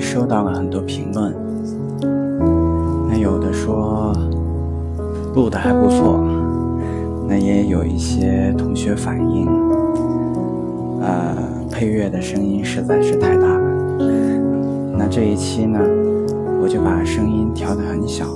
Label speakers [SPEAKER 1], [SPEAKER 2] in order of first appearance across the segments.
[SPEAKER 1] 收到了很多评论，那有的说录的还不错，那也有一些同学反映，呃，配乐的声音实在是太大了。那这一期呢，我就把声音调的很小。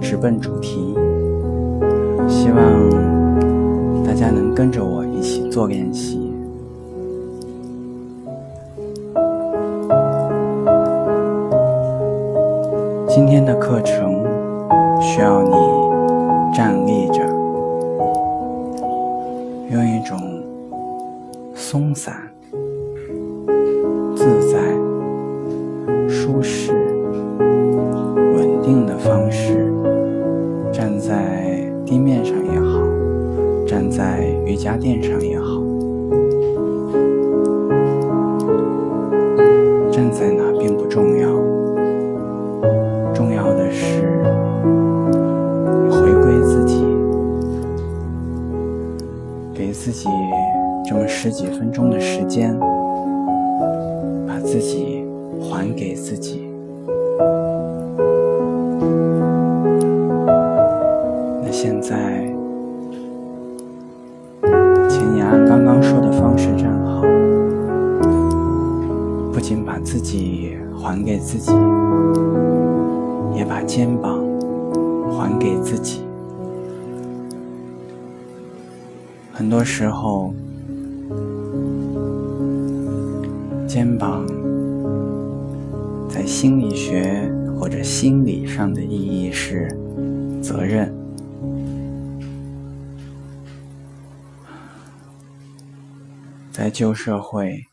[SPEAKER 1] 直奔主题，希望大家能跟着我一起做练习。今天的课程需要你站立着，用一种松散、在瑜伽垫上也好，站在哪并不重要，重要的是回归自己，给自己这么十几分钟的时间，把自己。还给自己。不仅把自己还给自己，也把肩膀还给自己。很多时候，肩膀。在心理学或者心理上的意义是责任。在旧社会，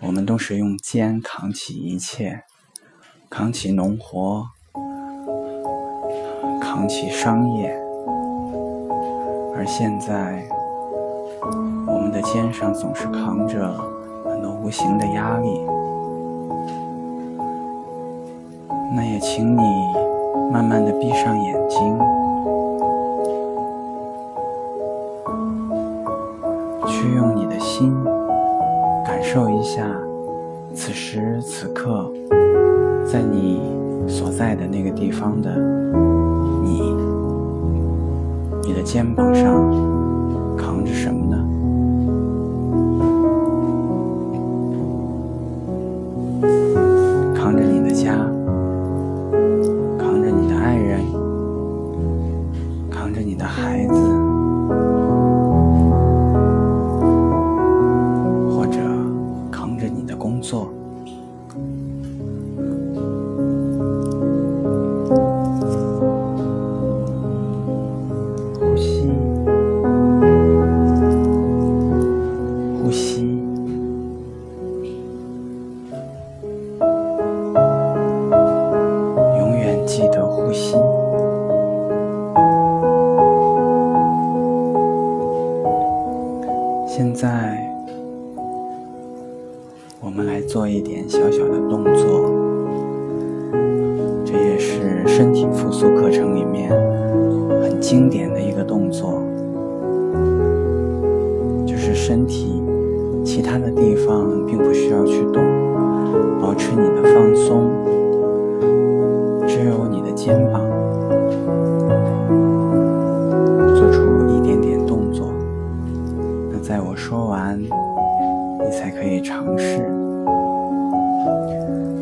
[SPEAKER 1] 我们都是用肩扛起一切，扛起农活，扛起商业，而现在，我们的肩上总是扛着很多无形的压力。那也请你慢慢的闭上眼睛，去用你的心感受一下，此时此刻，在你所在的那个地方的你，你的肩膀上扛着什么呢？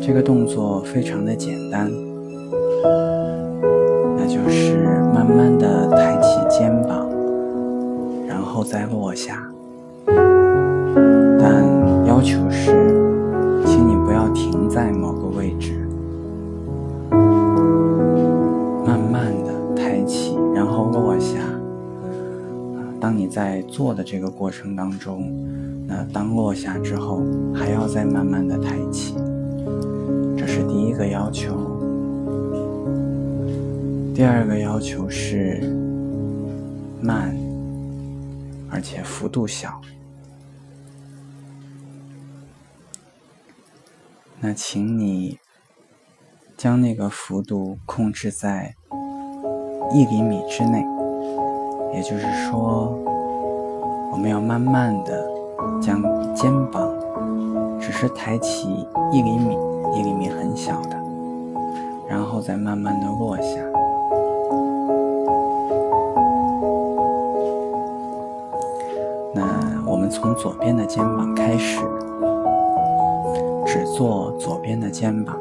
[SPEAKER 1] 这个动作非常的简单，那就是慢慢的抬起肩膀，然后再落下。但要求是，请你不要停在某个位置，慢慢的抬起，然后落下。当你在做的这个过程当中，那当落下之后，还要再慢慢的抬起，是第一个要求。第二个要求是慢而且幅度小。那请你将那个幅度控制在一厘米之内，也就是说，我们要慢慢的将肩膀只是抬起一厘米，一厘米很小的，然后再慢慢的落下。那我们从左边的肩膀开始。只做左边的肩膀，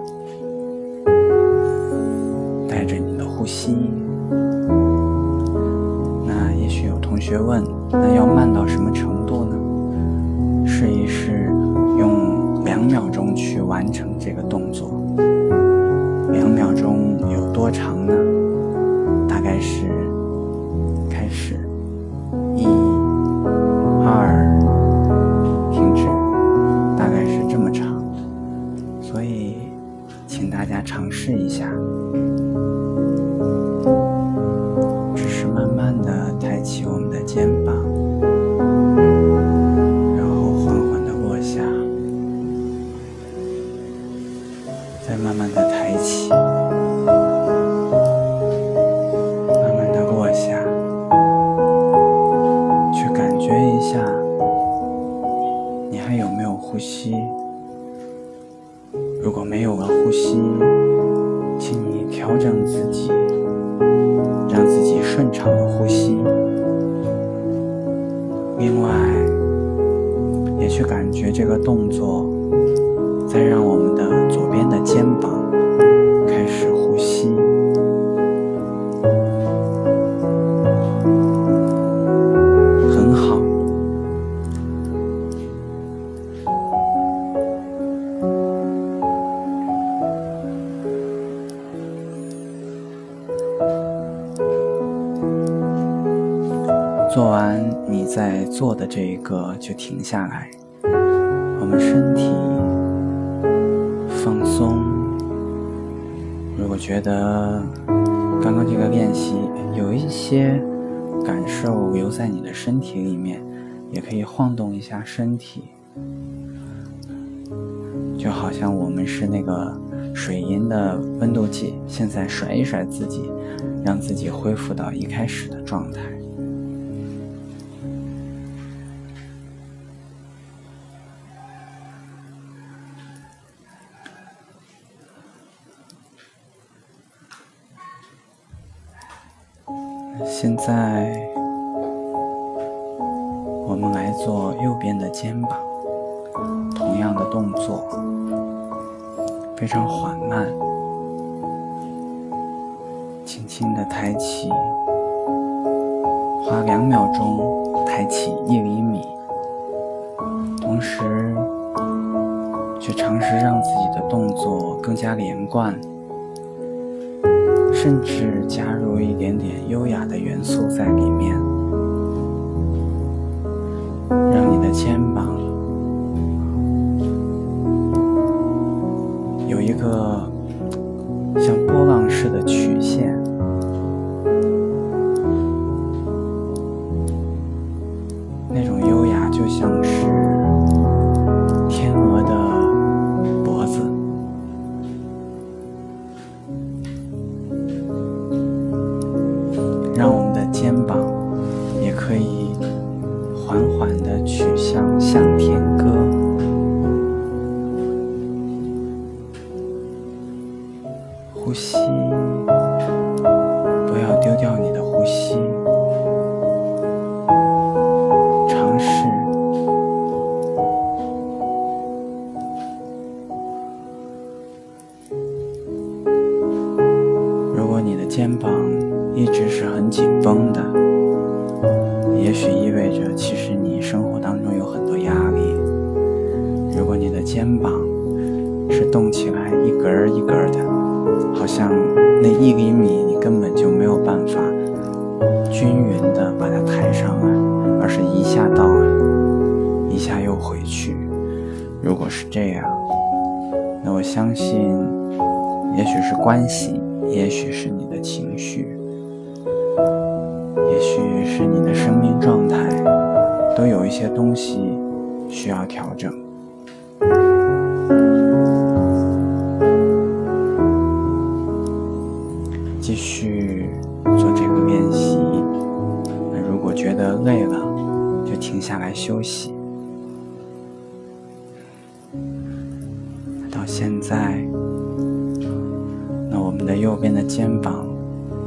[SPEAKER 1] 带着你的呼吸。那也许有同学问，那要慢到什么程度再慢慢的抬起，慢慢的落下，去感觉一下，你还有没有呼吸？如果没有了呼吸，请你调整自己，让自己顺畅的呼吸。另外，也去感觉这个动作，肩膀，开始呼吸，很好。做完你在做的这一个，就停下来。的刚刚这个练习有一些感受留在你的身体里面，也可以晃动一下身体，就好像我们是那个水银的温度计，现在甩一甩自己，让自己恢复到一开始的状态。同样的动作，非常缓慢，轻轻的抬起，花两秒钟抬起一厘米，同时，去尝试让自己的动作更加连贯。甚至加入一点点优雅的元素在里面，让你的肩膀有一个像波浪式的曲线，丢掉你的呼吸。这样，那我相信，也许是关系，也许是你的情绪，也许是你的生命状态，都有一些东西需要调整。继续做这个练习。那如果觉得累了，就停下来休息。到现在，那我们的右边的肩膀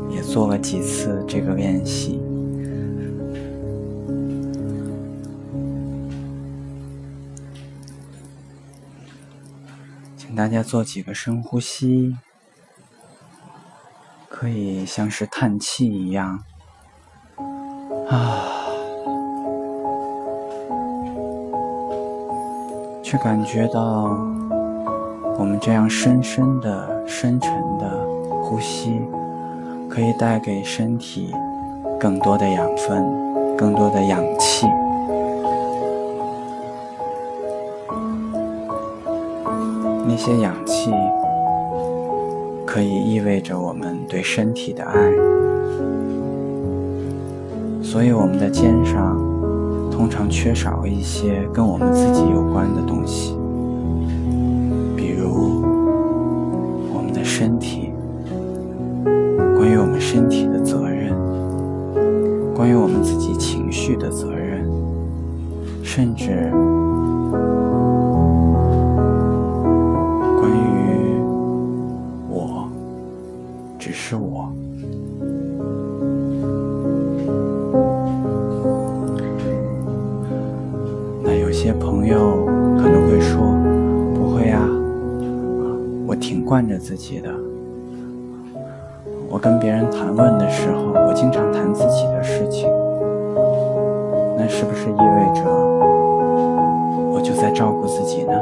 [SPEAKER 1] 也做了几次这个练习。请大家做几个深呼吸。可以像是叹气一样，啊，去感觉到我们这样深深的、深沉的呼吸，可以带给身体更多的养分、更多的氧气。那些氧气。可以意味着我们对身体的爱，所以我们的肩上通常缺少一些跟我们自己有关的东西，比如我们的身体，关于我们身体的责任，关于我们自己情绪的责任，甚至关于我，只。是我。自己的。我跟别人谈论的时候，我经常谈自己的事情。那是不是意味着我就在照顾自己呢？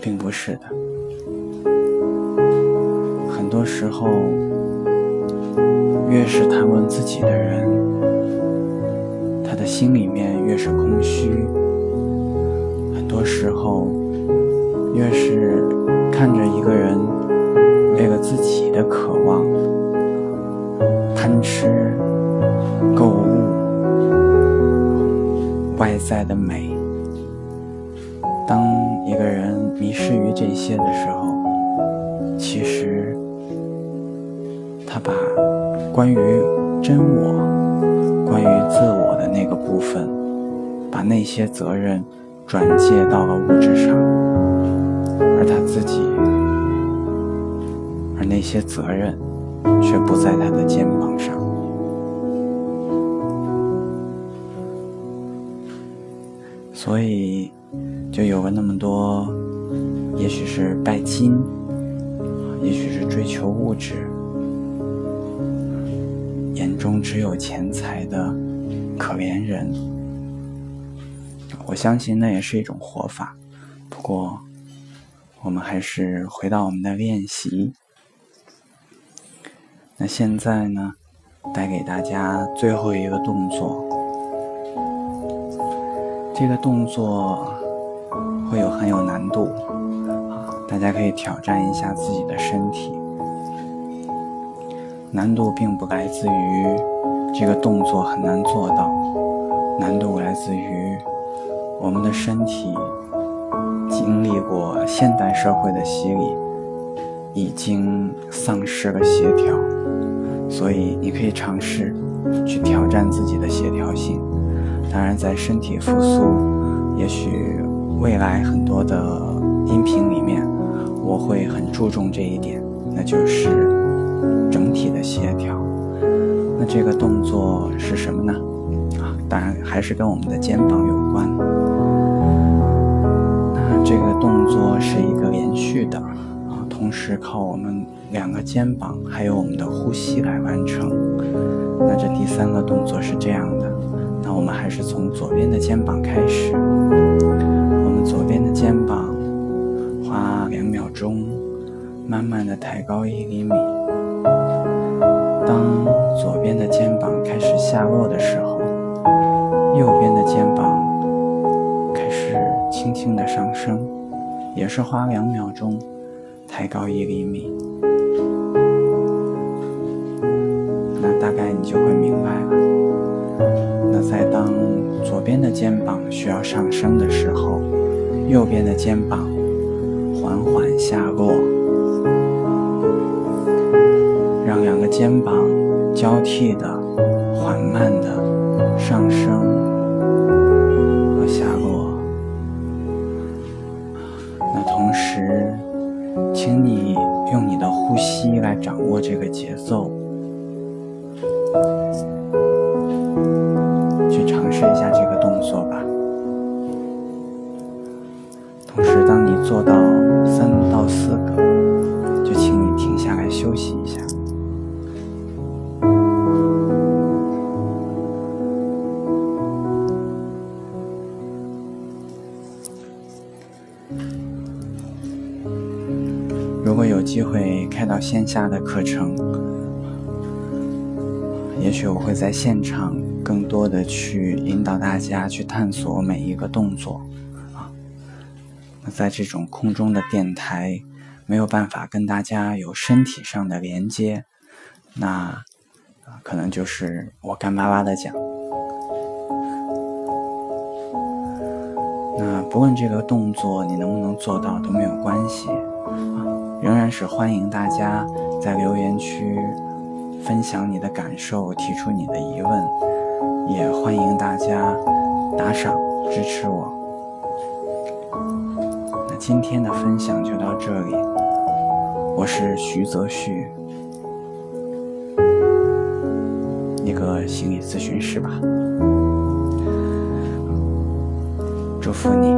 [SPEAKER 1] 并不是的。”很多时候，越是谈论自己的人，他的心里面越是空虚。很多时候，越是看着一个人为了自己的渴望、贪吃、购物、外在的美，当一个人迷失于这些的时候，其实。他把关于真我、关于自我的那个部分，把那些责任转借到了物质上，而他自己，而那些责任却不在他的肩膀上，所以就有了那么多，也许是拜金，也许是追求物质。眼中只有钱财的可怜人，我相信那也是一种活法。不过，我们还是回到我们的练习。那现在呢，带给大家最后一个动作。这个动作会有很有难度，大家可以挑战一下自己的身体。难度并不来自于这个动作很难做到，难度来自于我们的身体经历过现代社会的洗礼，已经丧失了协调，所以你可以尝试去挑战自己的协调性。当然，在身体复苏，也许未来很多的音频里面，我会很注重这一点，那就是。整体的协调，那这个动作是什么呢？啊，当然还是跟我们的肩膀有关。这个动作是一个连续的啊，同时靠我们两个肩膀还有我们的呼吸来完成。那这第三个动作是这样的，那我们还是从左边的肩膀开始，我们左边的肩膀花两秒钟，慢慢的抬高一厘米。当左边的肩膀开始下落的时候，轻轻的上升，也是花两秒钟，抬高一厘米。那大概你就会明白了。那在当左边的肩膀需要上升的时候，右边的肩膀缓缓下落，让两个肩膀交替的、缓慢的上升请你用你的呼吸来掌握这个节奏。去尝试一下这个动作吧。同时，当你做到三到四个，就请你停下来休息一下。机会开到线下的课程，也许我会在现场。更多的去引导大家去探索每一个动作，啊，那在这种空中的电台没有办法跟大家有身体上的连接，那可能就是我干巴巴的讲。那不论这个动作你能不能做到都没有关系，啊，仍然是欢迎大家在留言区分享你的感受，提出你的疑问。也欢迎大家打赏支持我。那今天的分享就到这里，我是徐泽旭，一个心理咨询师吧。祝福你。